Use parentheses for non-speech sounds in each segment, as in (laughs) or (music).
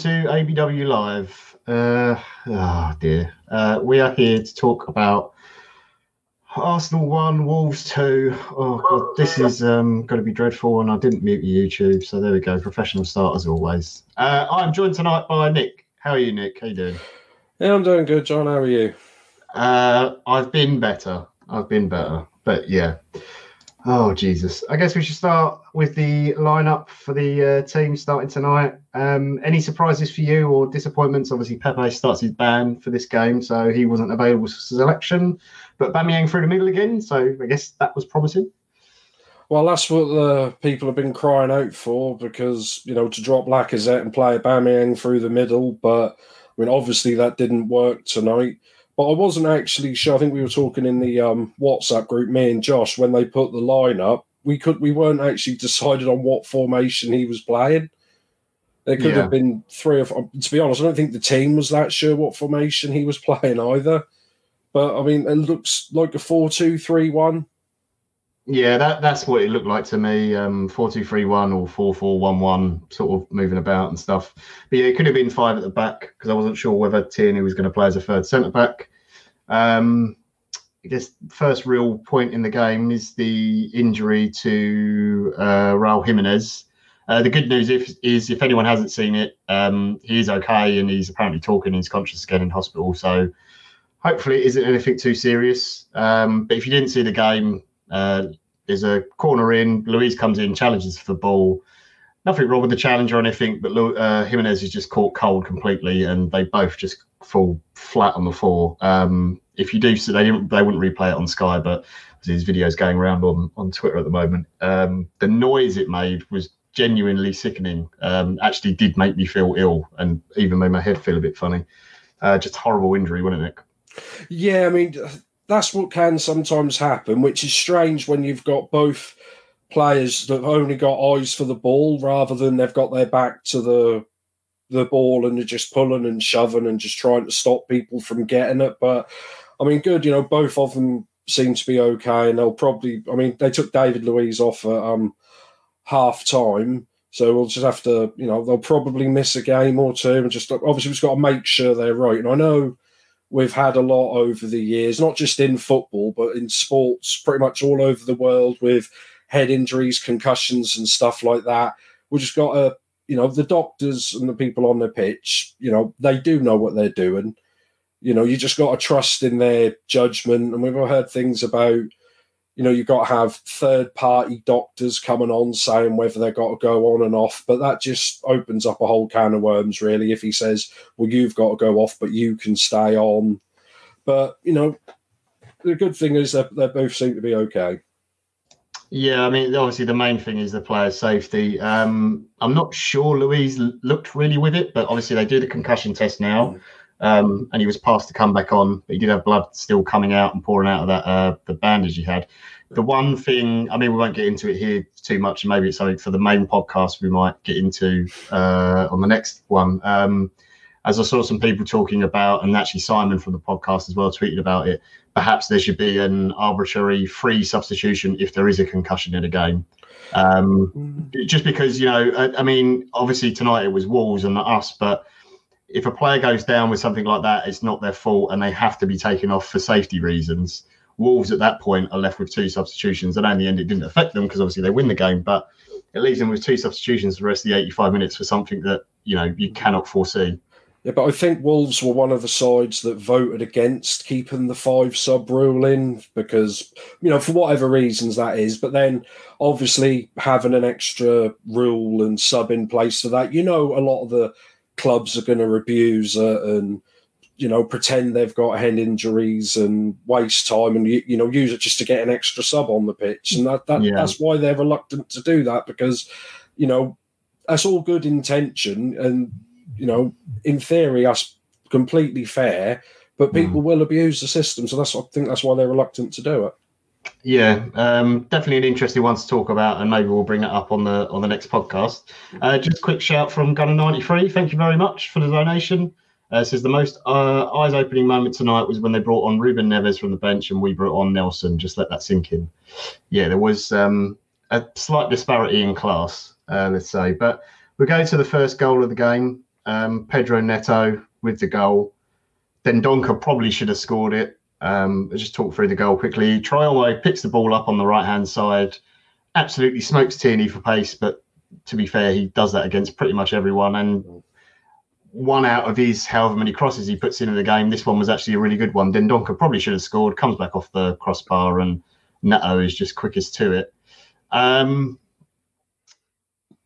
Hello and welcome to ABW Live. Uh, oh dear. Uh, we are here to talk about Arsenal 1, Wolves 2. Oh, God, this is um, going to be dreadful, and I didn't mute YouTube, so there we go. Professional start as always. Uh, I'm joined tonight by Nick. How are you, Nick? How you doing? Yeah, I'm doing good, John. How are you? Uh, I've been better. I've been better, but yeah. Oh Jesus! I guess we should start with the lineup for the uh, team starting tonight. Um, any surprises for you or disappointments? Obviously, Pepe starts his ban for this game, so he wasn't available for selection. But Aubameyang through the middle again, so I guess that was promising. Well, that's what the people have been crying out for because you know to drop Lacazette and play Aubameyang through the middle, but I mean obviously that didn't work tonight. But I wasn't actually sure. I think we were talking in the um, WhatsApp group, me and Josh, when they put the line up. We could we weren't actually (laughs) decided on what formation he was playing. There could yeah. have been three or four. To be honest, I don't think the team was that sure what formation he was (laughs) playing either. But I mean, it looks like a four-two-three-one. Yeah, that, that's what it looked like to me. Um, four two three one or four four one one, sort of moving about and stuff. But yeah, it could have been five at the back because I wasn't sure whether Tierney was going to play as a third centre back. Um, I guess first real point in the game is the injury to uh, Raul Jimenez. Uh, the good news if, is if anyone hasn't seen it, um, he is okay and he's apparently talking. And he's conscious again in hospital, so hopefully it isn't anything too serious. Um, but if you didn't see the game, uh, there's a corner in. Luiz comes in, challenges for the ball. Nothing wrong with the challenge or anything, but uh, Jimenez is just caught cold completely, and they both just fall flat on the floor. Um, if you do, so they they wouldn't replay it on Sky, but his videos going around on on Twitter at the moment. Um, the noise it made was genuinely sickening. Um, actually, did make me feel ill, and even made my head feel a bit funny. Uh, just horrible injury, wasn't it? Yeah, I mean, that's what can sometimes happen, which is strange when you've got both players that have only got eyes for the ball rather than they've got their back to the the ball and they're just pulling and shoving and just trying to stop people from getting it. But I mean, good, you know, both of them seem to be okay, and they'll probably. I mean, they took David Luiz off at um, half time, so we'll just have to, you know, they'll probably miss a game or two, and just obviously we've got to make sure they're right. And I know we've had a lot over the years, not just in football, but in sports pretty much all over the world with head injuries, concussions, and stuff like that. We've just got to, you know, the doctors and the people on the pitch, you know, they do know what they're doing. You know, you just got to trust in their judgment. And we've all heard things about you know, you've got to have third party doctors coming on saying whether they've got to go on and off. But that just opens up a whole can of worms, really. If he says, well, you've got to go off, but you can stay on. But, you know, the good thing is that they both seem to be okay. Yeah, I mean, obviously the main thing is the player's safety. Um, I'm not sure Luiz looked really with it, but obviously they do the concussion test now. Mm. Um, and he was passed to come back on, but he did have blood still coming out and pouring out of that uh, the bandage he had. The one thing, I mean, we won't get into it here too much. Maybe it's something for the main podcast we might get into uh, on the next one. Um, as I saw some people talking about, and actually Simon from the podcast as well tweeted about it. Perhaps there should be an arbitrary free substitution if there is a concussion in a game. Um, mm. just because you know, I, I mean, obviously tonight it was Wolves and not us, but if a player goes down with something like that, it's not their fault and they have to be taken off for safety reasons. Wolves at that point are left with two substitutions, and in the end, it didn't affect them because obviously they win the game, but it leaves them with two substitutions for the rest of the 85 minutes for something that you know you cannot foresee. Yeah, but I think Wolves were one of the sides that voted against keeping the five sub rule in because, you know, for whatever reasons that is. But then obviously having an extra rule and sub in place for that, you know, a lot of the clubs are going to abuse it and you know pretend they've got head injuries and waste time and you, you know use it just to get an extra sub on the pitch and that, that yeah. that's why they're reluctant to do that because you know that's all good intention and you know in theory that's completely fair but people mm. will abuse the system so that's i think that's why they're reluctant to do it yeah, um, definitely an interesting one to talk about, and maybe we'll bring it up on the on the next podcast. Uh, just a quick shout from Gunner ninety three. Thank you very much for the donation. Uh, says the most uh, eyes opening moment tonight was when they brought on Ruben Neves from the bench and we brought on Nelson. Just let that sink in. Yeah, there was um, a slight disparity in class, uh, let's say, but We go to the first goal of the game. Um, Pedro Neto with the goal. Dendoncker probably should have scored it. Um, just talk through the goal quickly. Traore picks the ball up on the right hand side, absolutely smokes Tierney for pace, but to be fair, he does that against pretty much everyone. And one out of his however many crosses he puts into the game, this one was actually a really good one. Then Dendoncker probably should have scored, comes back off the crossbar, and Neto is just quickest to it. Um,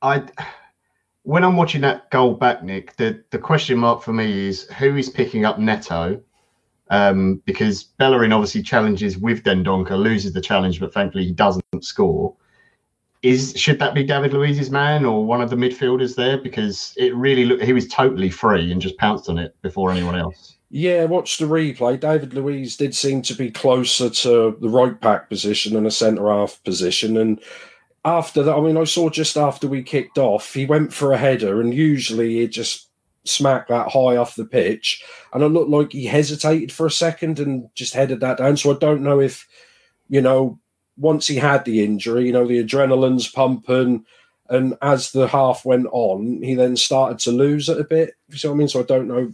I when I'm watching that goal back, Nick, the, the question mark for me is who is picking up Neto? Um, because Bellerin obviously challenges with Dendoncker, loses the challenge, but thankfully he doesn't score. Is should that be David Luiz's man or one of the midfielders there? Because it really looked he was totally free and just pounced on it before anyone else. Yeah, watch the replay. David Luiz did seem to be closer to the right back position and a centre half position, and after that, I mean, I saw just after we kicked off, he went for a header, and usually it just smacked that high off the pitch, and it looked like he hesitated for a second and just headed that down. So I don't know if, you know, once he had the injury, you know, the adrenaline's pumping, and as the half went on, he then started to lose it a bit. You see what I mean? So I don't know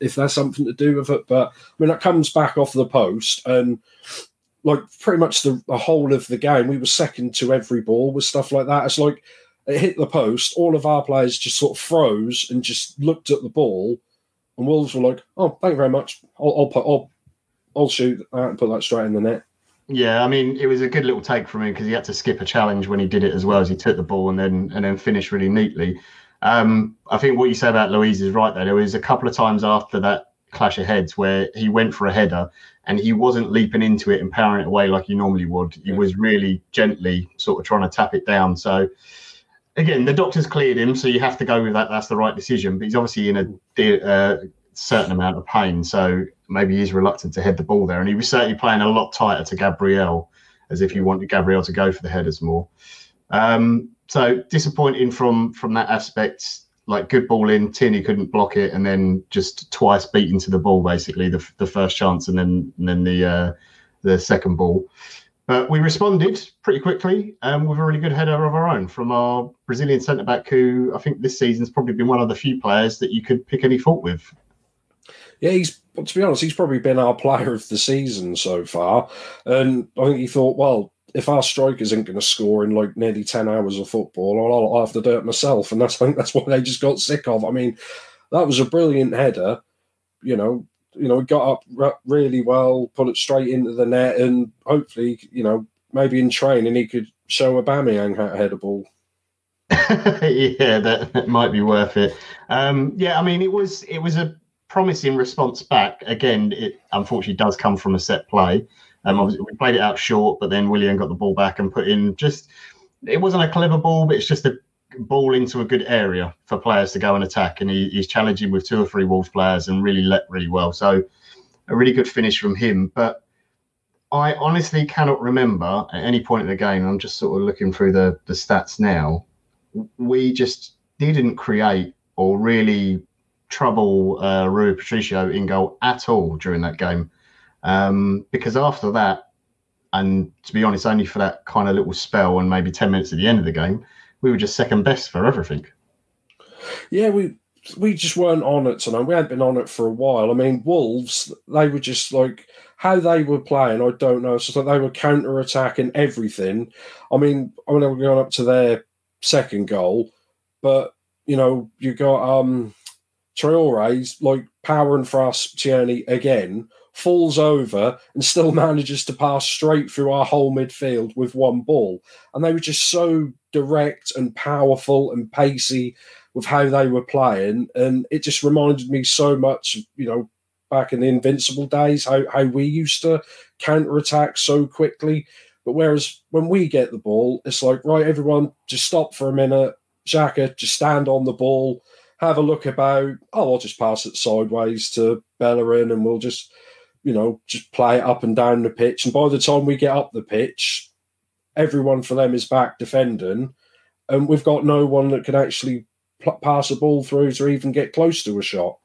if that's something to do with it, but I mean, it comes back off the post and like pretty much the, the, whole of the game, we were second to every ball with stuff like that. It's like it hit the post, all of our players just sort of froze and just looked at the ball, and Wolves were like, "Oh, thank you very much. I'll I'll, put, I'll, I'll shoot that and put that straight in the net." Yeah, I mean, it was a good little take from him because he had to skip a challenge when he did it as well as he took the ball and then and then finished really neatly. Um, I think what you say about Luiz is right. There, there was a couple of times after that clash of heads where he went for a header and he wasn't leaping into it and powering it away like he normally would. He was really gently sort of trying to tap it down. So again, the doctors cleared him, so you have to go with that. That's the right decision. But he's obviously in a uh, certain amount of pain, so maybe he's reluctant to head the ball there. And he was certainly playing a lot tighter to Gabriel, as if you wanted Gabriel to go for the headers more. Um, so disappointing from from that aspect like good ball in, Tierney couldn't block it, and then just twice beaten to the ball basically the, the first chance and then and then the uh, the second ball. But we responded pretty quickly um, with a really good header of our own from our Brazilian centre back, who I think this season's probably been one of the few players that you could pick any fault with. Yeah, he's to be honest, he's probably been our player of the season so far, and I think he thought, well, if our strikers ain't going to score in like nearly 10 hours of football, I'll, I'll have to do it myself. And that's, I (laughs) think that's what they just got sick of. I mean, that was a brilliant header. You know, you know, it got up really well, put it straight into the net, and hopefully, you know, maybe in training he could show Aubameyang how to head a ball. (laughs) yeah, that, that, might be worth it. Um, yeah, I mean, it was it was a promising response back. Again, it unfortunately does come from a set play. Um, obviously we played it out short, but then Willian got the ball back and put in just. It wasn't a clever ball, but it's just a ball into a good area for players to go and attack. And he, he's challenging with two or three Wolves players and really let really well. So a really good finish from him. But I honestly cannot remember at any point in the game. I'm just sort of looking through the the stats now. We just didn't create or really trouble uh, Rui Patricio in goal at all during that game. Um, because after that, and to be honest, only for that kind of little spell and maybe 10 minutes at the end of the game, we were just second best for everything. Yeah, we we just weren't on it tonight. We hadn't been on it for a while. I mean, Wolves, they were just like how they were playing. I don't know. It's just like they were counter attacking everything. I mean, I mean, they were going up to their second goal, but you know, you got um Traore's like powering for us Tierney again falls over and still (laughs) manages to pass straight through our whole midfield with one ball. And they were just so direct and powerful and pacey with how they were playing. And it just reminded me so much, you know, back in the invincible days, how, how we used to counter attack so quickly. But whereas when we get the ball, it's like, right, everyone just stop for a minute. Xhaka, just stand on the ball, have a look about. Oh, I'll just pass it sideways to Bellerin and we'll just you know, just play it up and down the pitch. And by the time we get up the pitch, everyone for them is back defending, and we've got no one that can actually pl- pass a ball through to even get close to a shot.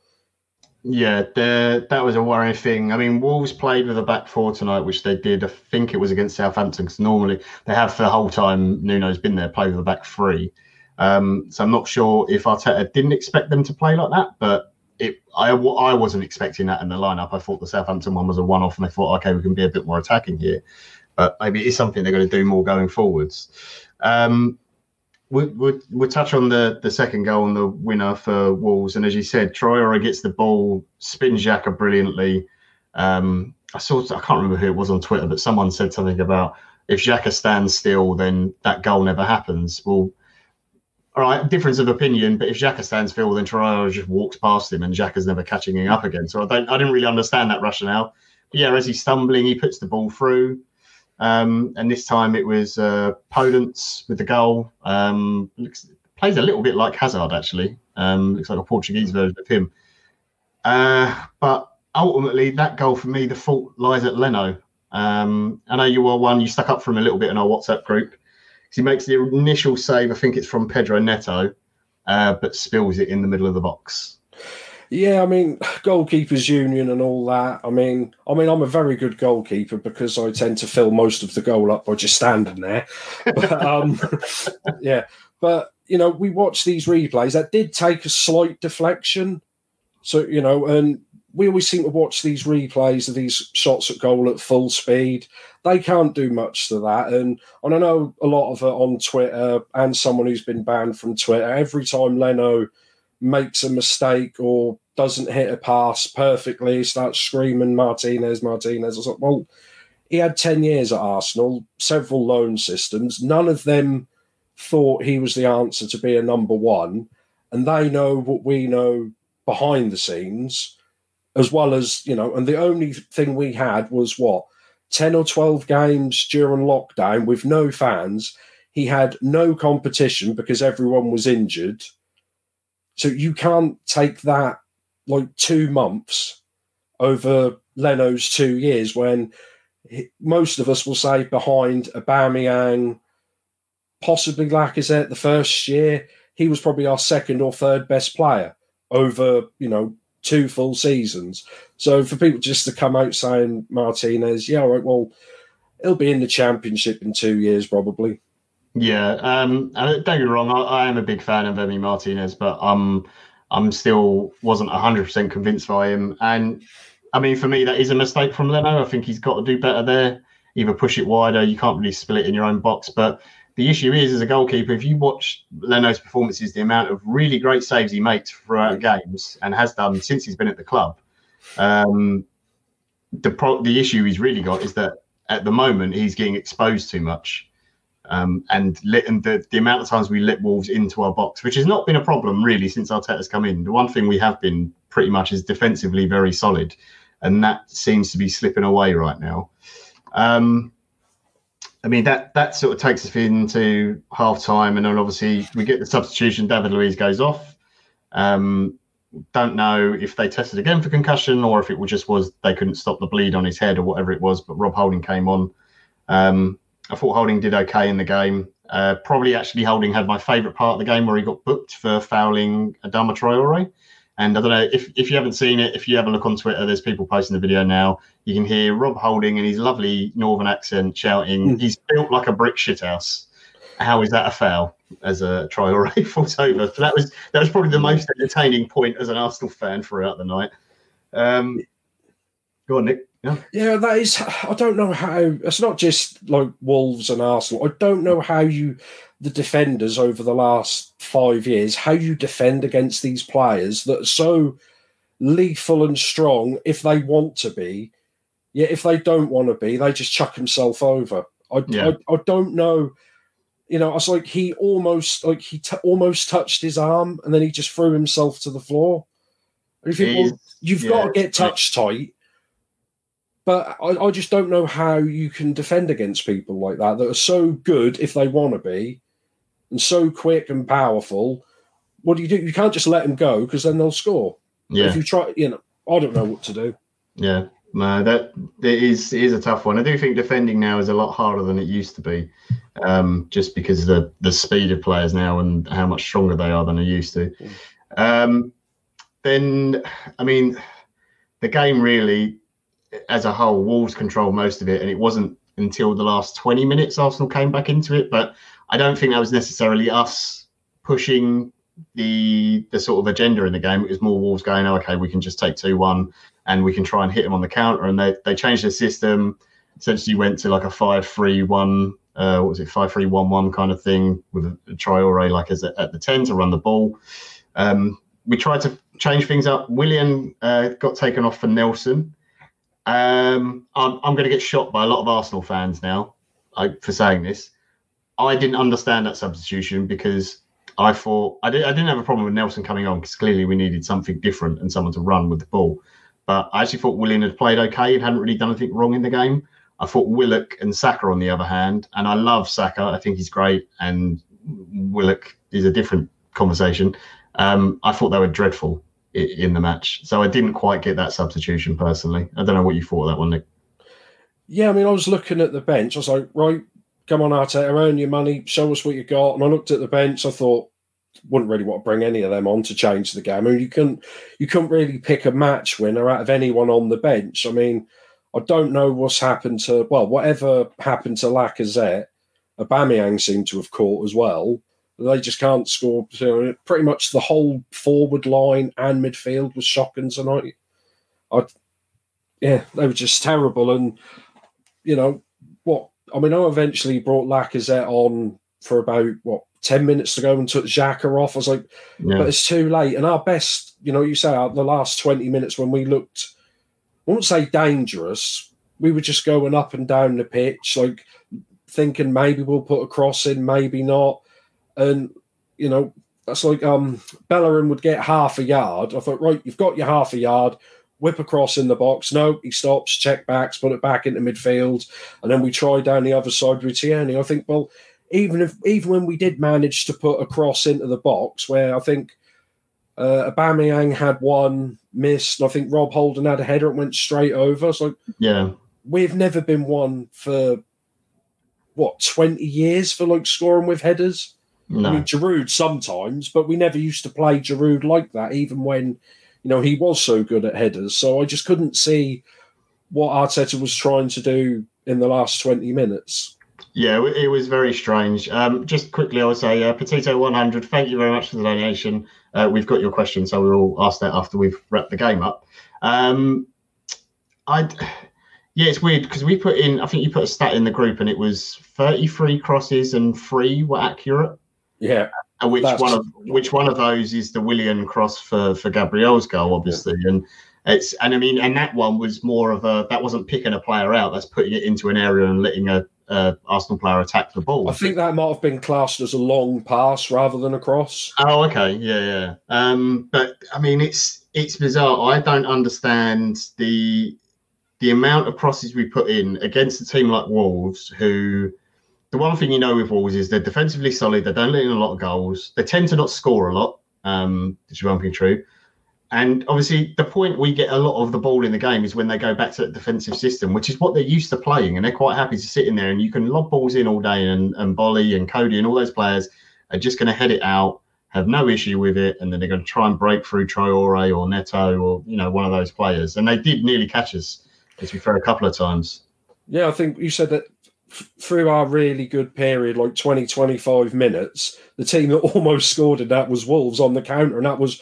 Yeah, the, that was a worrying thing. I mean, Wolves played with a back four tonight, which they did. I think it was against Southampton because normally they have for the whole time Nuno's been there, played with a back three. Um, so I'm not sure if Arteta didn't expect them to play like that, but it I I wasn't expecting that in the lineup. I thought the Southampton one was a one-off, and I thought, okay, we can be a bit more attacking here. But maybe it is something they're going to do more going forwards. Um, we'll, we'll, we'll, touch on the, the second goal and the winner for Wolves. And as you said, Traore gets the ball, spins Xhaka brilliantly. Um, I saw, I can't remember who it was on Twitter, but someone said something about if Xhaka stands still, then that goal never happens. Well, all right, difference of opinion, but if Xhaka stands still, then Traore just walks past him and Xhaka's never catching him up again. So I don't, I didn't really understand that rationale. But yeah, as he's stumbling, he puts the ball through. Um, and this time it was uh, Podence with the goal. Um, looks, plays a little bit like Hazard, actually. Um, looks like a Portuguese version of him. Uh, but ultimately, that goal for me, the fault lies at Leno. Um, I know you are one, you stuck up for him a little bit in our WhatsApp group. He makes the initial save, I think it's from Pedro Neto, uh, but spills it in the middle of the box. Yeah, I mean, goalkeepers union and all that. I mean, I mean, I'm a very good goalkeeper because I tend to fill most of the goal up by just standing there. (laughs) But, um, (laughs) yeah, but you know, we watch these replays. That did take a slight deflection. So you know, and we always seem to watch these replays of these shots at goal at full speed. They can't do much to that. And, and I know a lot of it on Twitter and someone who's been banned from Twitter. Every time Leno makes a mistake or doesn't hit a pass perfectly, starts screaming Martinez, Martinez. I was like, well, he had 10 years at Arsenal, several loan systems. None of them thought he was the answer to be a number one. And they know what we know behind the scenes, as well as, you know, and the only thing we had was what? 10 or 12 games during lockdown with no fans. He had no competition because everyone was injured so you can't take that like two months over Leno's two years when he, most of us will say behind Aubameyang, possibly Lacazette the first year, he was probably our second or third best player over, you know, two full seasons. So for people just to come out saying Martinez, yeah, right, well, he'll be in the championship in two years probably. Yeah, um, don't get me wrong. I, I, am a big fan of Emi Martinez, but um, I'm still wasn't 100 percent convinced by him. And I mean, for me, that is a mistake from Leno. I think he's got to do better there. Either push it wider. You can't really split in your own box. But the issue is, as a goalkeeper, if you watch Leno's performances, the amount of really great saves he makes throughout games and has done since he's been at the club. Um, the pro- the issue he's really got is that at the moment he's getting exposed too much. Um, and, lit, and the, the amount of times we let Wolves into our box, which has not been a problem really since Arteta's come in. The one thing we have been pretty much is defensively very solid, and that seems to be slipping away right now. Um, I mean that that sort of takes us into half time, and then obviously we get the substitution. David Luiz goes off. Um, don't know if they tested again for concussion or if it just was they couldn't stop the bleed on his head or whatever it was. But Rob Holding came on. Um, I thought Holding did okay in the game. Uh, probably actually Holding had my favourite part of the game where he got booked for fouling Adama Traore. And I don't know if, if you haven't seen it, if you have a look on Twitter, there's people posting the video now. You can hear Rob Holding in his lovely northern accent shouting, mm. "He's built like a brick shithouse." How is that a foul? As a Traore (laughs) falls over, so that was that was probably the most entertaining point as an Arsenal fan throughout the night. Um, go on, Nick. Yeah. yeah, that is. I don't know how. It's not just like Wolves and Arsenal. I don't know how you, the defenders over the last five years, how you defend against these players that are so lethal and strong if they want to be. Yeah, if they don't want to be, they just chuck himself over. I, yeah. I, I, don't know. You know, I was like he almost like he t- almost touched his arm and then he just threw himself to the floor. And you think, well, you've yeah, got to get touch tight but I, I, just don't know how you can defend against people like that that are so good if they want to be and so quick and powerful. What do you do? You can't just let them go because then they'll score. Yeah. If you try, you know, I don't know what to do. Yeah. No, that it is it is a tough one. I do think defending now is a lot harder than it used to be, um, just because the the speed of players now and how much stronger they are than they used to. Um, then, I mean, the game really as a whole, Wolves controlled most of it, and it wasn't until the last 20 minutes Arsenal came back into it. But I don't think that was necessarily us pushing the the sort of agenda in the game. It was more Wolves going, oh, okay, we can just take two one and we can try and hit them on the counter. And they they changed the system. Essentially, went to like a five three one. Uh, what was it, five three one one kind of thing with a, a Traore like as a, at the ten to run the ball. Um, we tried to change things up. Willian uh, got taken off for Nelson. Um, I'm, I'm going to get shot by a lot of Arsenal fans now for saying this. I didn't understand that substitution because I thought I, did, I didn't have a problem with Nelson coming on because clearly we needed something different and someone to run with the ball. But I actually thought Willian had played okay and hadn't really done anything wrong in the game. I thought Willock and Saka on the other hand, and I love Saka. I think he's great, and Willock is a different conversation. Um, I thought they were dreadful in the match, so I didn't quite get that substitution personally. I don't know what you thought of that one, Nick. Yeah, I mean, I was looking at the bench. I was like, right, come on, Arteta, earn your money, show us what you got. And I looked at the bench. I thought, wouldn't really want to bring any of them on to change the game. I mean, you couldn't you couldn't really pick a match winner out of anyone on the bench. I mean, I don't know what's happened to well, whatever happened to Lacazette, Aubameyang seemed to have caught as well. They just can't score. Pretty much the whole forward line and midfield was shocking tonight. I, yeah, they were just terrible. And you know what? I mean, I eventually brought Lacazette on for about what ten minutes to go and took Xhaka off. I was like, yeah. but it's too late. And our best, you know, you say the last twenty minutes when we looked, I won't say dangerous. We were just going up and down the pitch, like thinking maybe we'll put a cross in, maybe not and you know that's like um Bellerin would get half a yard. I thought, right, you've got your half a yard. Whip across in the box. No, he stops, check backs, put it back into midfield, and then we try down the other side with Tierney. I think, well, even if even when we did manage to put a cross into the box, where I think uh, Aubameyang had one missed, and I think Rob Holding had a header and went straight over. So yeah, we've never been one for what twenty years for like scoring with headers. No. I mean, Giroud sometimes, but we never used to play Giroud like that, even when, you know, he was so good at headers. So I just couldn't see what Arteta was trying to do in the last 20 minutes. Yeah, it was very strange. Um, just quickly, I would say, uh, Potato 100, thank you very much for the donation. Uh, we've got your question, so we'll ask that after we've wrapped the game up. Um, I, yeah, it's weird because we put in, I think you put a stat in the group, and it was 33 crosses and three were accurate. Yeah. And which one of which one of those is the Willian cross for for Gabriel's goal, obviously, yeah. and it's and I mean, and that one was more of a that wasn't picking a player out, that's putting it into an area and letting a, a Arsenal player attack the ball. I think that might have been classed as a long pass rather than a cross. Oh, okay, yeah, yeah. Um, but I mean, it's it's bizarre. I don't understand the the amount of crosses we put in against a team like Wolves, who the one thing you know with Wolves is they're defensively solid. They don't let in a lot of goals. They tend to not score a lot, um, which won't be true. And obviously, the point we get a lot of the ball in the game is when they go back to the defensive system, which is what they're used to playing. And they're quite happy to sit in there and you can lob balls in all day. And, and Boly and Coady and all those players are just going to head it out, have no issue with it. And then they're going to try and break through Traore or Neto or, you know, one of those players. And they did nearly catch us, as we fair, a couple of times. Yeah, I think you said that through our really good period, like 20, 25 minutes, the team that (laughs) almost scored in that was Wolves on the counter. And that was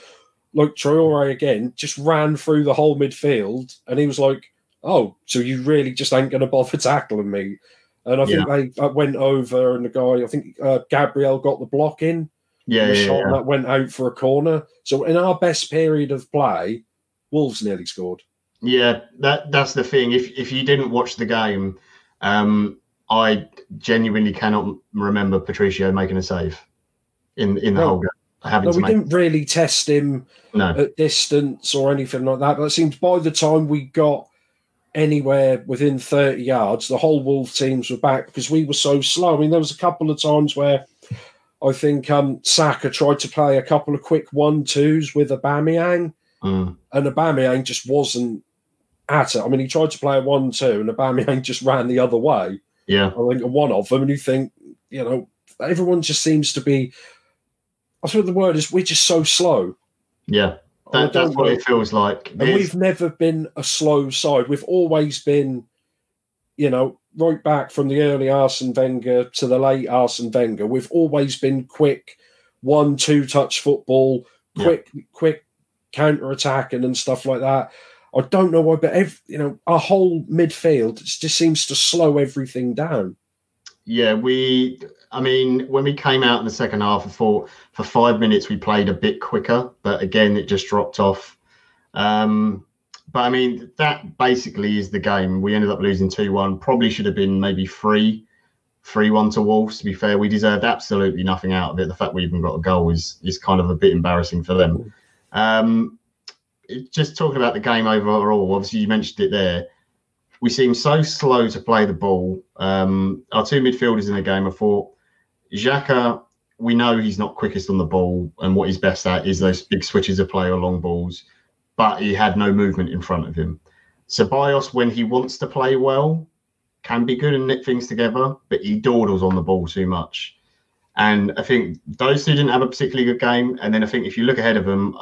like Traore again, just ran through the whole midfield. And he was like, oh, so you really just ain't going to bother tackling me. And I think yeah. they went over, and the guy, I think uh, Gabriel got the block in. Yeah, yeah, shot yeah. that went out for a corner. So in our best period of play, Wolves nearly scored. Yeah, that that's the thing. If if you didn't watch the game, um, I genuinely cannot remember Patricio making a save in in the no. whole game. No, we didn't really test him no. at distance or anything like that. But it seems by the time we got anywhere within 30 yards, the whole Wolf teams were back because we were so slow. I mean, there was a couple of times where I think um, Saka tried to play a couple of quick one twos with Aubameyang, mm. and Aubameyang just wasn't at it. I mean, he tried to play a one two, and Aubameyang (laughs) just ran the other way. Yeah. I think one of them, and you think, you know, everyone just seems to be. I think the word is we're just so slow. Yeah, that, that's what it feels like. And we've never been a slow side. We've always been, you know, right back from the early Arsene Wenger to the late Arsene Wenger. We've always been quick. one, two touch football, quick, yeah. quick counter attacking and stuff like that. I don't know why, but every, you know, our whole midfield just seems to slow everything down. Yeah, we. I mean, when we came out in the second half, I thought for five minutes we played a bit quicker, but again, it just dropped off. Um, but I mean, that basically is the game. We ended up losing two one. Probably should have been maybe three, three one to Wolves. To be fair, we deserved absolutely nothing out of it. The fact we even got a goal is is kind of a bit embarrassing for them. Um, just talking about the game overall, obviously you mentioned it there. We seem so slow to play the ball. Um, our two midfielders in the game, I thought Xhaka, we know he's not quickest on the ball, and what he's best at is those big switches of play or long balls, but he had no movement in front of him. Ceballos, when he wants to play well, can be good and knit things together, but he dawdles on the ball too much. And I think those two didn't have a particularly good game. And then I think if you look ahead of them,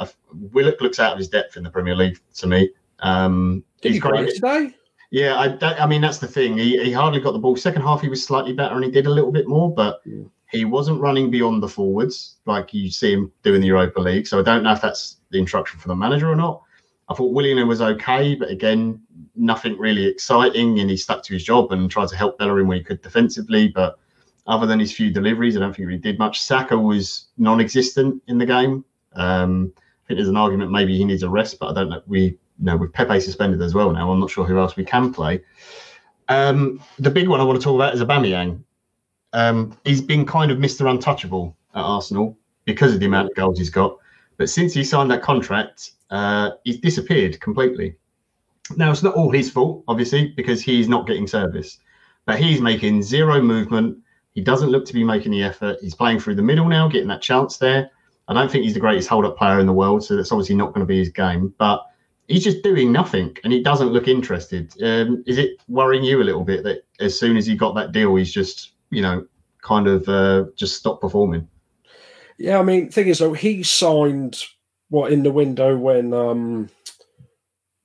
Willock looks out of his depth in the Premier League to me. Um, Did he's great today. Yeah, I, that, I mean that's the thing. He, he hardly got the ball. Second half, he was slightly better and he did a little bit more, but yeah. he wasn't running beyond the forwards like you see him do in the Europa League. So I don't know if that's the instruction for the manager or not. I thought Willian was okay, but again, nothing really exciting, and he stuck to his job and tried to help Bellerin when he could defensively, but other than his few deliveries, I don't think he did much. Saka was non-existent in the game. Um, I think there's an argument maybe he needs a rest, but I don't know. We you know with Pepe suspended as well now. I'm not sure who else we can play. Um, the big one I want to talk about is Aubameyang. Um, he's been kind of Mr. Untouchable at Arsenal because of the amount of goals he's got. But since he signed that contract, uh, he's disappeared completely. Now it's not all his fault, obviously, because he's not getting service, but he's making zero movement. He doesn't look to be making the effort. He's playing through the middle now, getting that chance there. I don't think he's the greatest hold-up player in the world, so that's obviously not going to be his game. But he's just doing nothing, and he doesn't look interested. Um, is it worrying you a little bit that as soon as he got that deal, he's just you know kind of uh, just stopped performing? Yeah, I mean, thing is though, he signed what in the window when um,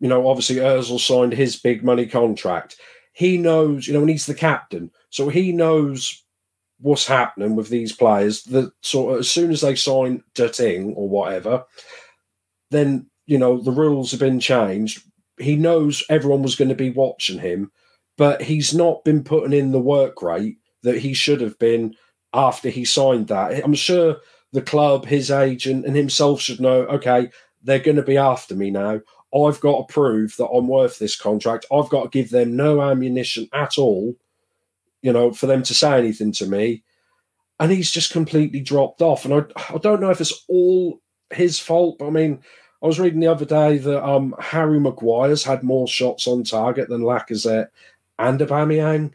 you know obviously Özil signed his big money contract. He knows, you know, and he's the captain, so he knows what's happening with these players. That sort of as soon as they sign Ting or whatever, then you know the rules have been changed. He knows everyone was going to be watching him, but he's not been putting in the work rate that he should have been after he signed that. I'm sure the club, his agent, and himself should know. Okay, they're going to be after me now. I've got to prove that I'm worth this contract. I've got to give them no ammunition at all you know, for them to say anything to me. And he's just completely dropped off. And I, I don't know if it's all his fault, but I mean, I was reading the other day that um, Harry Maguire's had more shots on target than Lacazette and Aubameyang.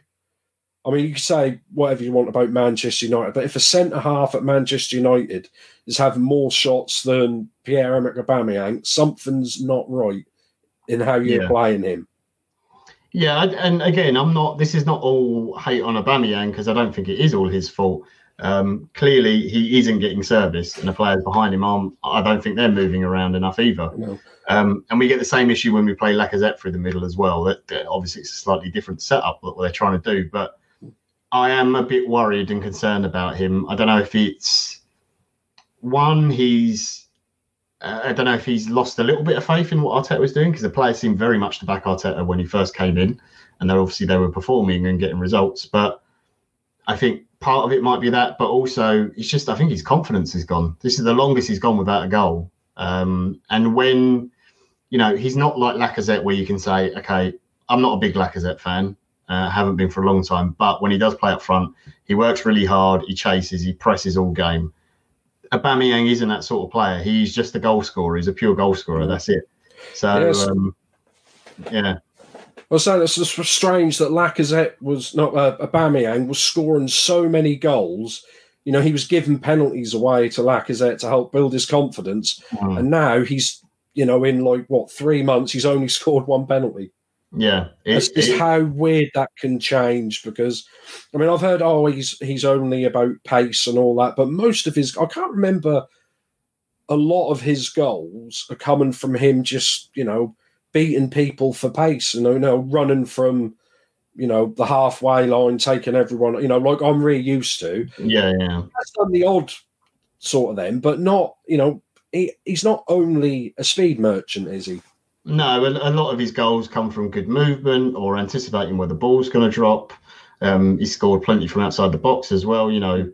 I mean, you can say whatever you want about Manchester United, but if a centre half at Manchester United is having more shots than Pierre Emerick Aubameyang, something's not right in how you're yeah. playing him. Yeah, and again, I'm not. This is not all hate on Aubameyang because I don't think it is all his fault. Um, clearly, he isn't getting service, and the players behind him aren't. I don't think they're moving around enough either. No. Um, and we get the same issue when we play Lacazette through the middle as well. That, that obviously it's a slightly different setup what they're trying to do, but I am a bit worried and concerned about him. I don't know if it's one he's I don't know if he's lost a little bit of faith in what Arteta was doing because the players seemed very much to back Arteta when he first came in, and they're obviously they were performing and getting results. But I think part of it might be that, but also it's just I think his confidence is gone. This is the longest he's gone without a goal, um, and when you know he's not like Lacazette where you can say, okay, I'm not a big Lacazette fan. Uh, haven't been for a long time, but when he does play up front, he works really hard. He chases, he presses all game Aubameyang isn't that sort of player. He's just a goal scorer. He's a pure goal scorer. That's it. So yes. um, yeah. Well, so it's just strange that Lacazette was not uh, Aubameyang was scoring so many goals. You know, he was giving penalties away to Lacazette to help build his confidence, mm. and now he's you know in like what three months he's only (laughs) scored one penalty. Yeah, it's just it, how weird that can change. Because I mean, I've heard oh he's he's only about pace and all that, but most of his I can't remember. A lot of his goals are coming from him just you know beating people for pace and you know running from you know the halfway line, taking everyone you know like I'm really used to. Yeah, yeah. That's done the odd sort of them, but not, you know, he, he's not only a speed merchant, is he? No, a, a lot of his goals come from good movement or anticipating where the ball's going to drop. Um, he scored plenty from outside the box as well, you know.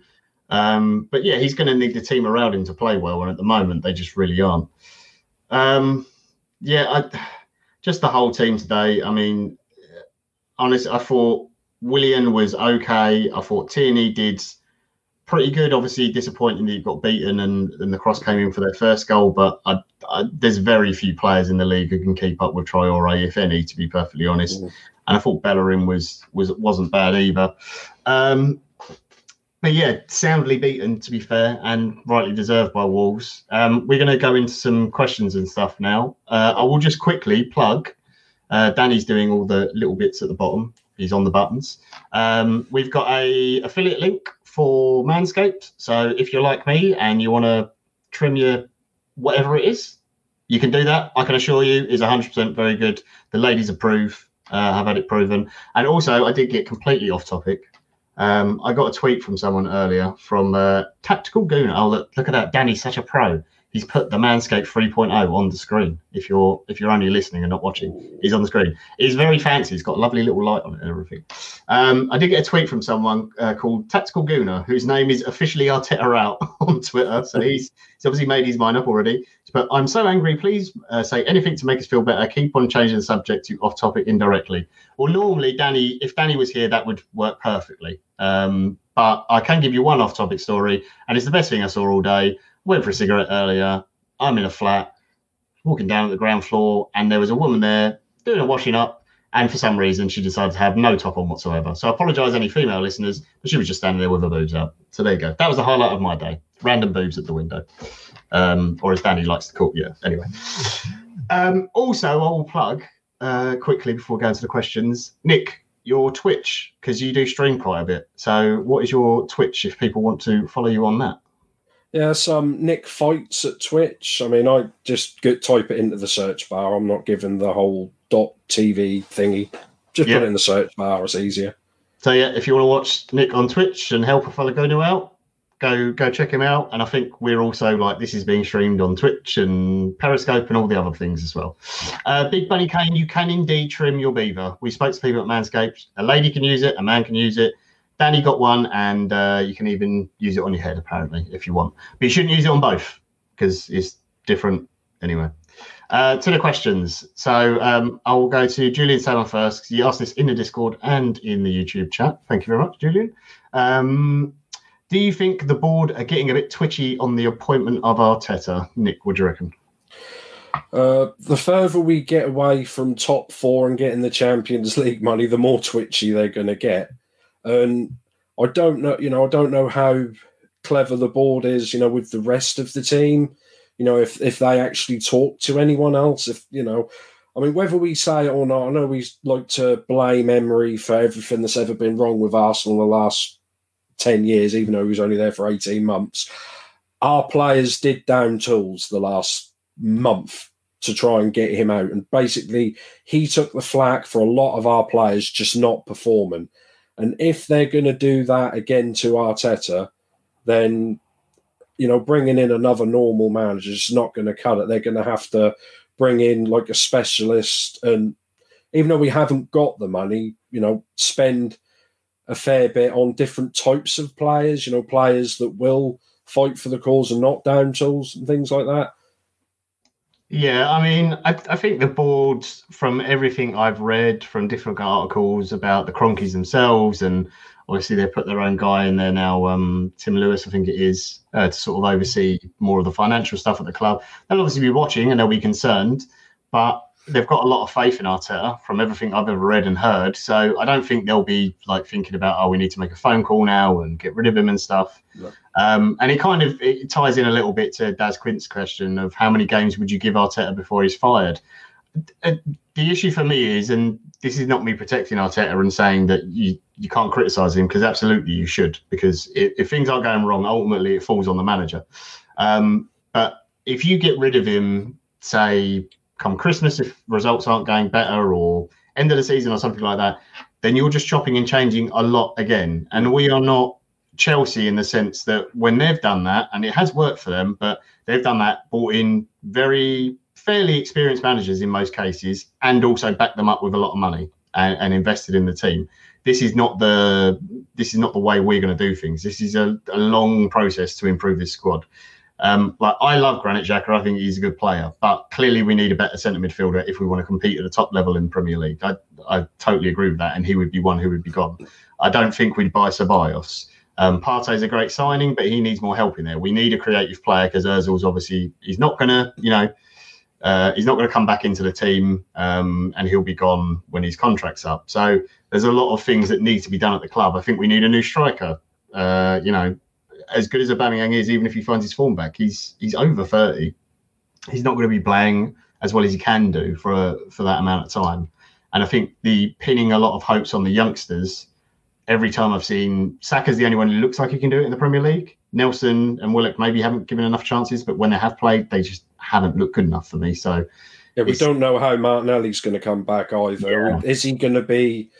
Um, but yeah, he's going to need the team around him to play well, and at the moment they just really aren't. Um, yeah, I, just the whole team today. I mean, honestly, I thought Willian was okay. I thought Tierney did pretty good. Obviously, disappointing that he got beaten and, and the cross came in for their first goal. But I, I, there's very few players in the league who can keep up with Traore, if any, to be perfectly honest. Mm. And I thought Bellerin was was wasn't bad either. Um, but yeah, soundly beaten to be fair, and rightly deserved by Wolves. Um, we're going to go into some questions and stuff now. Uh, I will just quickly plug. Uh, Danny's doing all the little bits at the bottom. He's on the buttons. Um, we've got a affiliate link for Manscaped. So if you're like me and you want to trim your whatever it is, you can do that. I can assure you, is 100% very good. The ladies approve. Uh, have had it proven. And also, I did get completely off topic. Um, I got a tweet from someone earlier from uh, Tactical Goon. Oh, look, look at that. Danny's such a pro he's put the Manscaped 3.0 on the screen. If you're if you're only listening and not watching, he's on the screen. He's very fancy. He's got a lovely little light on it and everything. Um, I did get a tweet from someone uh, called Tactical Gooner, whose name is officially Arteta out (laughs) on Twitter. So he's he's obviously made his mind up already. But I'm so angry. Please uh, say anything to make us feel better. Keep on changing the subject to off topic indirectly. Well, normally Danny, if Danny was here, that would work perfectly. Um, but I can give you one off topic story, and it's the best thing I saw all day went for a cigarette earlier. I'm in a flat, walking down at the ground floor, and there was a woman there doing a washing up. And for some reason, she decided to have no top on whatsoever. So I apologise, any female listeners, but she was just standing there with her boobs out. So there you go. That was the highlight of my day. Random boobs at the window, um, or as Danny likes to call, yeah. Anyway. Um, also, I will plug uh, quickly before going to the questions. Nick, your Twitch, because you do stream quite a bit. So, what is your Twitch if people want to follow you on that? Yeah, some Nick fights at Twitch. I mean, I just get, type it into the search bar. I'm not given the whole dot TV thingy. Just yep. put it in the search bar. It's easier. So yeah, if you want to watch Nick on Twitch and help a fella go new out, go go check him out. And I think we're also like this is being streamed on Twitch and Periscope and all the other things as well. Uh, Big Bunny Kane, you can indeed trim your beaver. We spoke to people at Manscaped. A lady can use it, a man can use it. Danny got one, and uh, you can even use it on your head apparently if you want. But you shouldn't use it on both because it's different anyway. Uh, to the questions. So um, I will go to Julian Salmon first because he asked this in the Discord and in the YouTube chat. Thank you very much, Julian. Um, do you think the board are getting a bit twitchy on the appointment of Arteta? Nick, what do you reckon? Uh, the further we get away from top four and getting the Champions League money, the more twitchy they're going to get. And I don't know, you know, I don't know how clever the board is, you know, with the rest of the team. You know, if if they actually talk to anyone else, if you know, I mean, whether we say it or not, I know we like to blame Emery for everything that's ever been wrong with Arsenal the last ten years, even though he was only there for eighteen months. Our players did down tools the last month to try and get him out, and basically he took the flak for a lot of our players just not performing. And if they're going to do that again to Arteta, then you know bringing in another normal manager is not going to cut it. They're going to have to bring in like a specialist, and even though we haven't got the money, you know, spend a fair bit on different types of players. You know, players that will fight for the cause and not down tools and things like that. Yeah, I mean, I, I, think the board, from everything I've read from different articles about the Kroenkes themselves, and obviously they put their own guy in there now, um, Tim Lewis, I think it is, uh, to sort of oversee more of the financial stuff at the club. They'll obviously be watching and they'll be concerned, but they've got a lot of faith in Arteta from everything I've ever read and heard. So I don't think they'll be like thinking about, oh, we need to make a phone call now and get rid of him and stuff. Yeah. Um, and it kind of it ties in a little bit to Daz Quint's question of how many games would you give Arteta before he's fired? Uh, the issue for me is, and this is not me protecting Arteta and saying that you, you can't criticise him because absolutely you should because if, if, things are going wrong, ultimately it falls on the manager. Um, but if you get rid of him, say come Christmas, if results aren't going better or end of the season or something like that, then you're just chopping and changing a lot again. And we are not Chelsea in the sense that when they've done that, and it has worked for them, but they've done that, brought in very fairly experienced managers in most cases, and also backed them up with a lot of money and, and invested in the team. This is not the this is not the way we're going to do things. This is a, a long process to improve this squad. Um, like I love Granit Xhaka. I think he's a good player, but clearly we need a better centre midfielder if we want to compete at the top level in Premier League. I, I totally agree with that, and he would be one who would be gone. I don't think we'd buy Ceballos. Um, Partey's a great signing, but he needs more help in there. We need a creative player because Özil's obviously he's not to, you know, uh, he's not to come back into the team, um, and he'll be gone when his contract's up. So there's a lot of things that need to be done at the club. I think we need a new striker. Uh, you know, as good as Aubameyang is, even if he finds his form back, he's he's over thirty. He's not going to be playing as well as he can do for for that amount of time. And I think the pinning a lot of hopes on the youngsters. Every time I've seen Saka's the only one who looks like he can do it in the Premier League. Nelson and Willock maybe haven't given enough chances, but when they have played, they just haven't looked good enough for me. So yeah, we don't know how Martinelli's going to come back either. Yeah. Is he going to be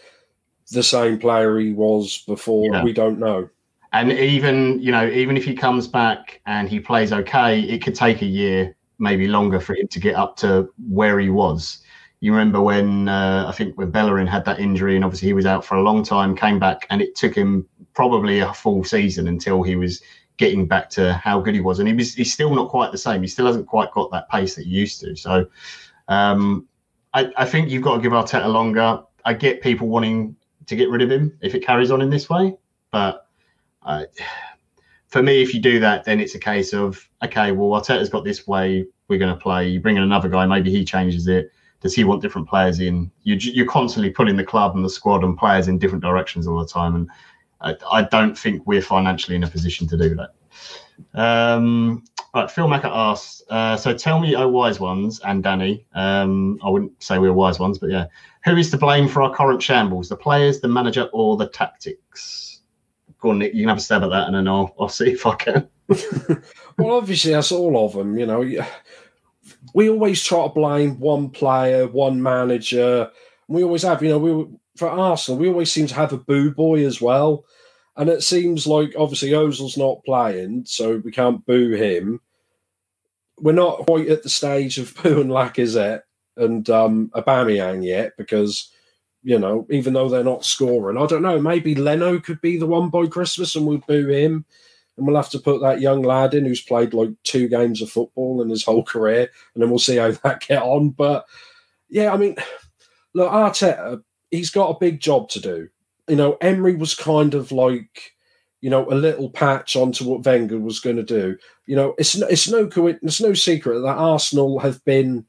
the same player he was before? Yeah. We don't know. And even you know, even if he comes back and he plays okay, it could take a year, maybe longer, for him to get up to where he was. You remember when uh, I think when Bellerin had that injury, and obviously he was out for a long time, came back, and it took him probably a full season until he was getting back to how good he was. And he was he's still not quite the same. He still hasn't quite got that pace that he used to. So um, I, I think you've got to give Arteta longer. I get people wanting to get rid of him if it carries on in this way, but for me, if you do that, then it's a case of okay, well, Arteta's got this way we're going to play. You bring in another guy, maybe he changes it. Does he want different players in? You, you're constantly putting the club and the squad and players in different directions all the time, and I, I don't think we're financially in a position to do that. Um, right, Phil Macker asks, uh, so tell me, oh wise ones, and Danny. Um, I wouldn't say we are wise ones, but yeah, who is to blame for our current shambles? The players, the manager, or the tactics? Go Nick, you can have a stab at that, and then I'll I'll see if I can. (laughs) (laughs) well, obviously, that's all of them. You know, we always try to blame one player, one manager. We always have. You know, we for Arsenal, we always seem to have a boo boy as well. And it seems like obviously Ozil's not playing, so we can't boo him. We're not quite at the stage of (laughs) booing Lacazette and um, Aubameyang yet because you know, even though they're not scoring. I don't know. Maybe Leno could be the one by Christmas and we'll boo him. And we'll have to put that young lad in who's played like two games of football in his whole career. And then we'll see how (laughs) that get on. But yeah, I mean, look, Arteta, he's got a big job to do. You know, Emery was kind of like, you know, a little patch onto what Wenger was going to do. You know, it's it's no it's no secret that Arsenal have been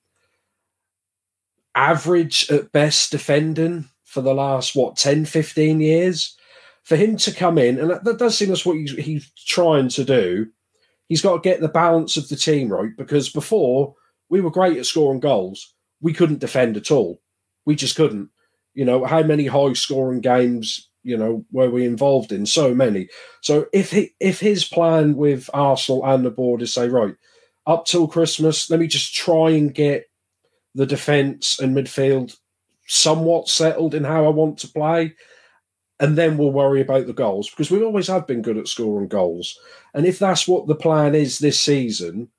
average at best defending for the last, what, 10, 15 years. For him to come in, and that, that does seem that's what he's, he's trying to do, he's got to get the balance of the team right because before we were great at scoring goals, we couldn't defend at all. We just couldn't. You know, how many high scoring games, you know, were we involved in? So many. So if he if his plan with Arsenal and the board is say, right, up till Christmas, let me just try and get the defence and midfield somewhat settled in how I want to play. And then we'll worry about the goals because we always have been good at scoring goals. And if that's what the plan is this season,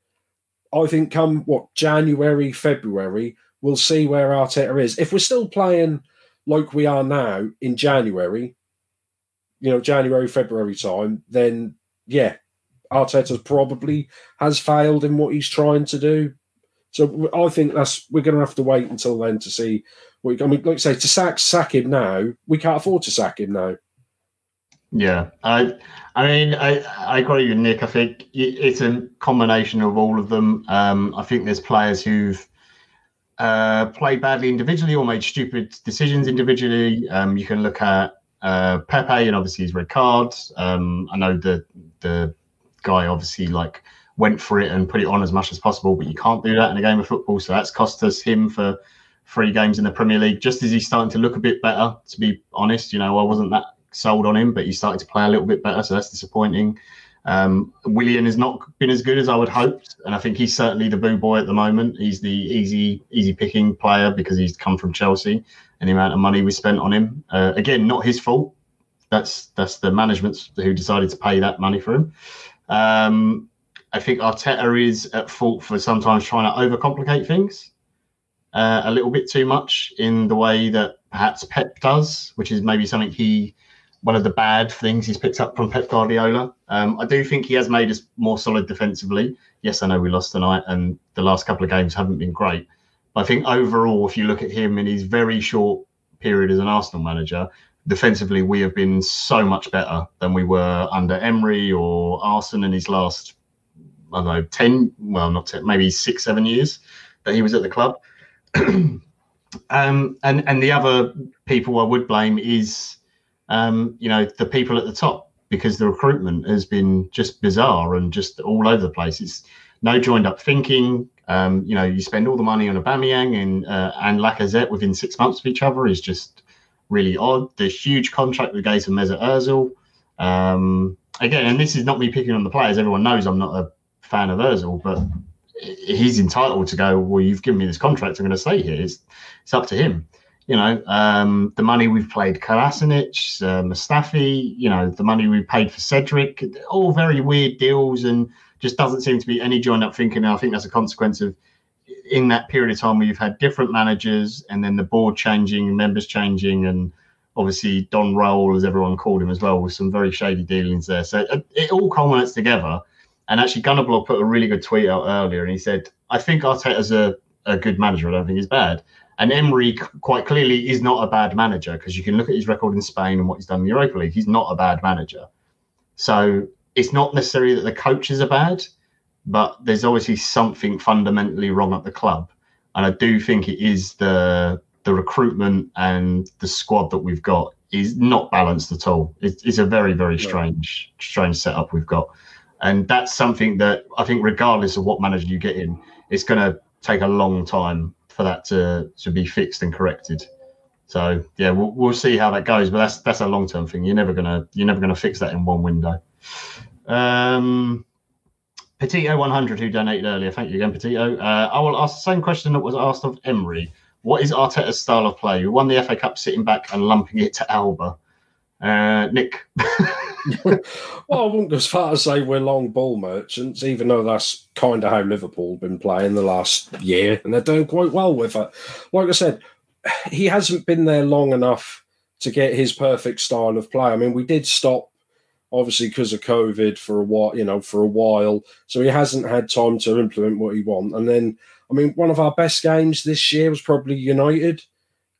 I think come what January, February, we'll see where Arteta is. If we're still playing like we are now in January, you know, January, February time, then yeah, Arteta probably has failed in what he's trying to do. So I think that's we're going to have to wait until then to see. What, I mean, like I say, to sack sack him now, we can't afford to sack him now. Yeah, I, I mean, I, I agree with Nick. I think it's a combination of all of them. Um, I think there's players who've uh, played badly individually or made stupid decisions individually. Um, you can look at uh, Pepe and obviously his red cards. Um, I know the the guy obviously like went for it and put it on as much as possible. But you can't do that in a game of football. So that's cost us him for three games in the Premier League. Just as he's starting to look a bit better, to be honest, you know, I wasn't that sold on him, but he started to play a little bit better. So that's disappointing. Um, Willian has not been as good as I would hoped, and I think he's certainly the boo boy at the moment. He's the easy, easy picking player because he's come from Chelsea and the amount of money we spent on him. Uh, again, not his fault that's that's the management who decided to pay that money for him. Um, I think Arteta is at fault for sometimes trying to overcomplicate things uh, a little bit too much in the way that perhaps Pep does, which is maybe something he one of the bad things he's picked up from Pep Guardiola. Um, I do think he has made us more solid defensively. Yes, I know we lost tonight, and the last couple of games haven't been great. But I think overall, if you look at him in his very short period as an Arsenal manager, defensively we have been so much better than we were under Emery or Arsene in his last, I don't know, ten, well, not ten, maybe six, seven years that he was at the club. (clears throat) um, and and the other people I would blame is um, you know, the people at the top because the recruitment has been just bizarre and just all over the place. It's no joined up thinking. Um, you know, you spend all the money on Aubameyang and uh, and Lacazette within six months of each other is just really odd. The huge contract with Gaza Mesut Ozil. Um, again, and this is not me picking on the players. Everyone knows I'm not a fan of Ozil, but he's entitled to go. Well, you've given me this contract. I'm going to stay here. It's, it's up to him you know, um, the money we've played Kolasinac, uh, Mustafi, you know, the money we paid for Cedric, all very weird deals and just doesn't seem to be any joined up thinking. And I think that's a consequence of in that period of time where you've had different managers and then the board changing, members changing, and obviously Don Raul, as everyone called him as well, with some very shady dealings there. So it, it all culminates together. And actually, Gunnerblog put a really good tweet out earlier, and he said, "I think Arteta's a, a good manager. I don't think he's bad." And Emery quite clearly is not a bad manager because you can look at his record in Spain and what he's done in the Europa League. He's not a bad manager. So it's not necessarily that the coaches are bad, but there's obviously something fundamentally wrong at the club. And I do think it is the the recruitment and the squad that we've got is not balanced at all. It's, it's a very, very strange, strange setup we've got. And that's something that I think, regardless of what manager you get in, it's going to take a long time for that to to be fixed and corrected. So yeah, we'll, we'll see how that goes, but that's that's a long term thing. You're never gonna you're never gonna fix that in one window. Um, Petito 100 who donated earlier. Thank you again, Petito. Uh, I will ask the same question that was asked of Emery. What is Arteta's style of play? We won the FA Cup sitting back and lumping it to Auba. Uh, Nick. (laughs) (laughs) well, I wouldn't go as far as say we're long ball merchants, even though that's kind of how Liverpool have been playing the last year, and they're doing quite well with it. Like I said, he hasn't been there long enough to get his perfect style of play. I mean, we did stop obviously because of COVID for a while, you know, for a while, so he hasn't had time to implement what he wants. And then, I mean, one of our best games this year was probably United,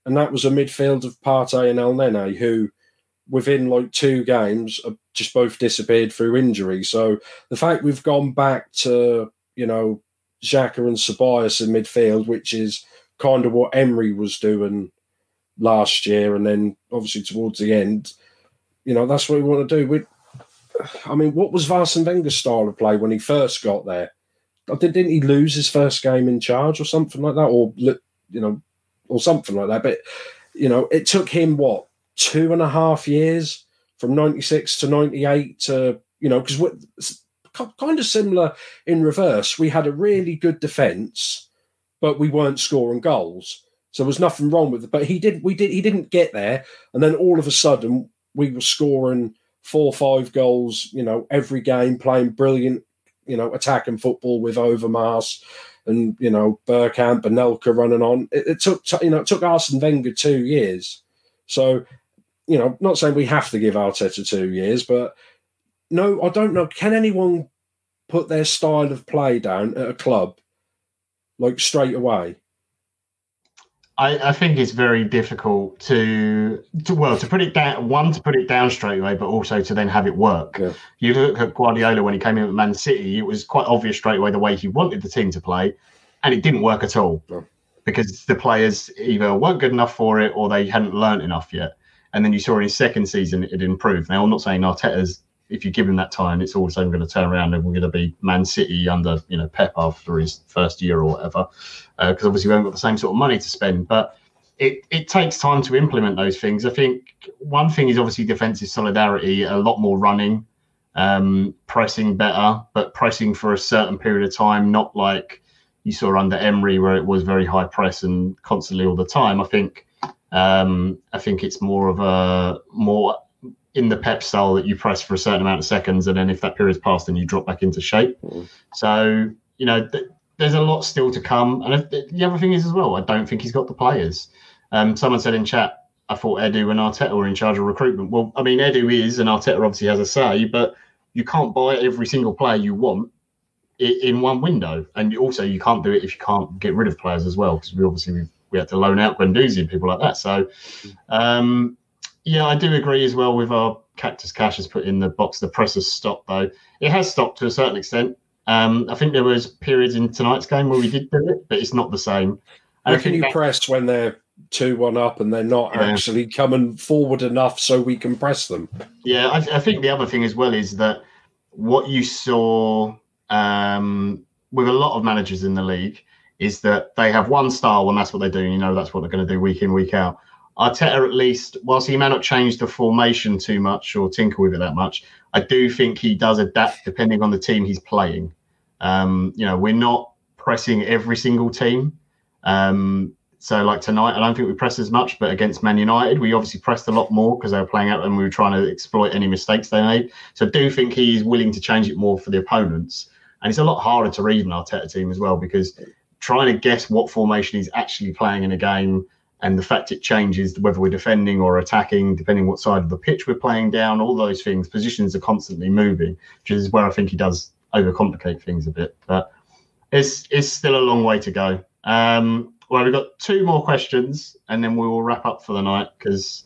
and that was a midfield of Partey and Elneny, who within like two games just both disappeared through injury. So the fact we've gone back to, you know, Xhaka and Ceballos in midfield, which is kind of what Emery was doing last year, and then obviously towards the end, you know, that's what we want to do. We, I mean, what was Arsene Wenger's style of play when he first got there? Didn't he lose his first game in charge or something like that, or you know, or something like that? But you know, it took him what two and a half years from 96 to 98 to, you know, because we're kind of similar in reverse. We had a really good defense, but we weren't scoring goals. So there was nothing wrong with it. But he didn't we did, he didn't get there. And then all of a sudden we were scoring four or five goals, you know, every game, playing brilliant, you know, attacking football with Overmars and, you know, Bergkamp and Anelka running on. It, it took, you know, it took Arsene Wenger two years. So you know, not saying we have to give Arteta two years, but no, I don't know. Can anyone put their style of play down at a club like straight away? I, I, think it's very difficult to, to well to put it down one to put it down straight away, but also to then have it work. Yeah. You look at Guardiola when he came in with Man City; it was quite obvious straight away the way he wanted the team to play, and it didn't work at all yeah. because the players either weren't good enough for it or they hadn't learned enough yet. And then you saw in his second season it improved. Now I'm not saying Arteta's if you give him that time, it's all of a sudden going to turn around and we're going to be Man City under you know Pep after his first year or whatever, because uh, obviously we haven't got the same sort of money to spend. But it it takes time to implement those things. I think one thing is obviously defensive solidarity, a lot more running, um, pressing better, but pressing for a certain period of time, not like you saw under Emery where it was very high press and constantly all the time. I think um, I think it's more of a more in the pep style that you press for a certain amount of seconds, and then if that period's passed, then you drop back into shape. Mm. So you know, th- there's a lot still to come. And the other thing is as well, I don't think he's got the players. Um, someone said in chat, I thought Edu and Arteta were in charge of recruitment. Well, I mean, Edu is, and Arteta obviously has a say, but you can't buy every single player you want in one window, and also you can't do it if you can't get rid of players as well, because we obviously we had to loan out Guendouzi and people like that. So, um, yeah, I do agree as well with our Cactus Cash has put in the box. The press has stopped though. It has stopped to a certain extent. Um, I think there was periods in tonight's game where we did do it, but it's not the same. How can you that, press when they're two one up and they're not yeah. actually coming forward enough so we can press them? Yeah, I, I think the other thing as well is that what you saw um, with a lot of managers in the league is that they have one style and that's what they do. You know, that's what they're going to do week in, week out. Arteta, at least, whilst he may not change the formation too much or tinker with it that much, I do think he does adapt depending on the team he's playing. Um, you know, we're not pressing every single team. Um, so, like tonight, I don't think we pressed as much, but against Man United, we obviously pressed a lot more because they were playing out and we were trying to exploit any mistakes they made. So, I do think he's willing to change it more for the opponents. And it's a lot harder to read an Arteta team as well because trying to guess what formation he's actually playing in a game and the fact it changes whether we're defending or attacking, depending what side of the pitch we're playing down, all those things. Positions are constantly moving, which is where I think he does overcomplicate things a bit. But it's it's still a long way to go. Um, well, we've got two more questions, and then we will wrap up for the night because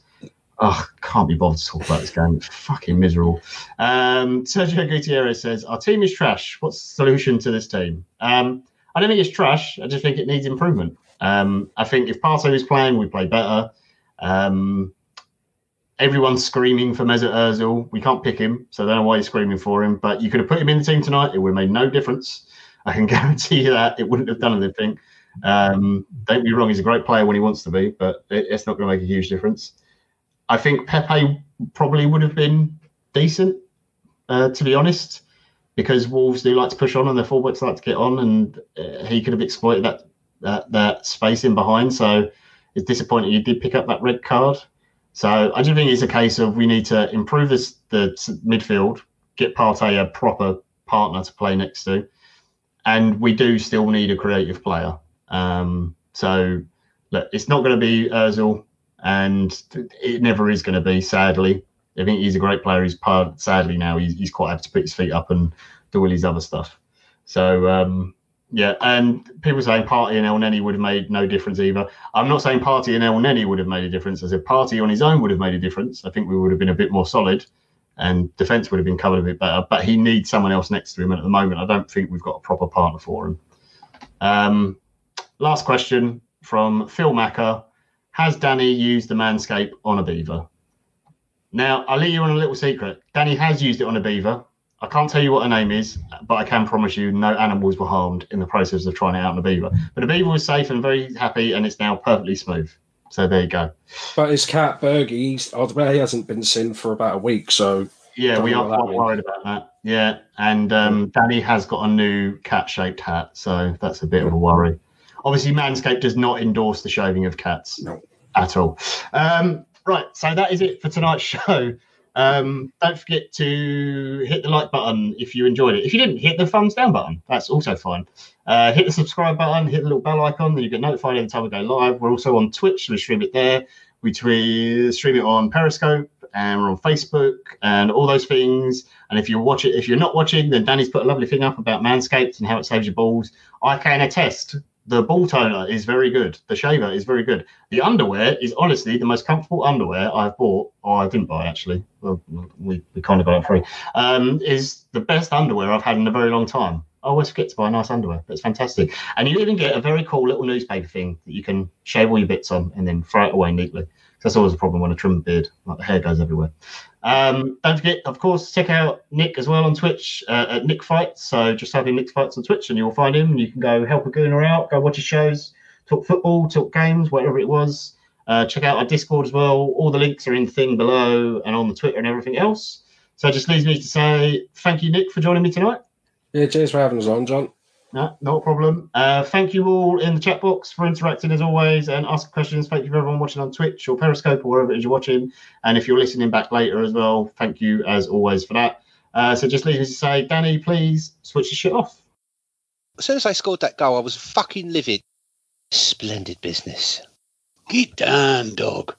oh, can't be bothered to talk about this game. It's fucking miserable. Um, Sergio Gutierrez says, Our team is trash. What's the solution to this team? Um, I don't think it's trash. I just think it needs improvement. Um, I think if Partey is playing, we play better. Um, everyone's screaming for Mesut Ozil. We can't pick him, so I don't know why you're screaming for him. But you could have put him in the team tonight. It would have made no difference. I can (laughs) guarantee you that it wouldn't have done anything. Um, don't be wrong; he's a great player when he wants to be, but it, it's not going to make a huge difference. I think Pepe probably would have been decent, uh, to be honest, because Wolves do like to push on and their fullbacks like to get on, and uh, he could have exploited that that that space in behind. So it's disappointing you did pick up that red card. So I just think it's a case of we need to improve this the midfield, get Partey a proper partner to play next to, and we do still need a creative player. Um, so look, it's not going to be Özil, and it never is going to be. Sadly, I think he's a great player. He's part. Sadly, now he's, he's quite happy to put his feet up and do all his other stuff. So um, yeah, and people saying Partey and Elneny would have made no difference either. I'm not saying Partey and Elneny would have made a difference. I said Partey on his own would have made a difference. I think we would have been a bit more solid, and defence would have been covered a bit better. But he needs someone else next to him, and at the moment, I don't think we've got a proper partner for him. Um, last question from Phil Macker: Has Danny used the Manscape on a beaver? Now, I'll leave you on a little secret. Danny has used it on a beaver. I can't tell you what her name is, but I can promise you no animals were harmed in the process of trying it out on the beaver. But the beaver was safe and very happy, and it's now perfectly smooth. So there you go. But his cat Bergie, he hasn't been seen for about a week, so yeah, we are quite worried about that. Yeah, and um, Danny has got a new cat-shaped hat, so that's a bit of a worry. Obviously, Manscaped does not endorse the shaving of cats no. at all. Um, right, so that is it for tonight's (laughs) show. Um, don't forget to hit the like button if you enjoyed it. If you didn't, hit the thumbs down button. That's also fine. Uh, hit the subscribe button, hit the little bell icon, then you get notified every time we go live. We're also on Twitch, so we stream it there. We stream it on Periscope and we're on Facebook and all those things. And if you watch it, if you're not watching, then Danny's put a lovely thing up about Manscaped and how it saves your balls. I can attest the ball toner is very good. The shaver is very good. The underwear is honestly the most comfortable underwear I've bought, or I didn't buy actually. Well, we, we kind of got it free. Um, is the best underwear I've had in a very long time. I always forget to buy nice underwear. That's fantastic. And you even get a very cool little newspaper thing that you can shave all your bits on and then throw it away neatly. That's always a problem when I trim a beard, like the hair goes everywhere. Um, don't forget, of course, check out Nick as well on Twitch uh, at Nick Fights. So just type in Nick Fights on Twitch and you'll find him. You can go help a gooner out, go watch his shows, talk football, talk games, whatever it was. Uh, check out our Discord as well. All the links are in the thing below and on the Twitter and everything else. So it just leaves me to say thank you, Nick, for joining me tonight. Yeah, cheers for having us on, John. No, not a problem. Uh, thank you all in the chat box for interacting as always and asking questions. Thank you for everyone watching on Twitch or Periscope or wherever it is you're watching. And if you're listening back later as well, thank you as always for that. Uh, so just leave me to say, Danny, please switch the shit off. As soon as I scored that goal, I was fucking livid. Splendid business. Get down, dog.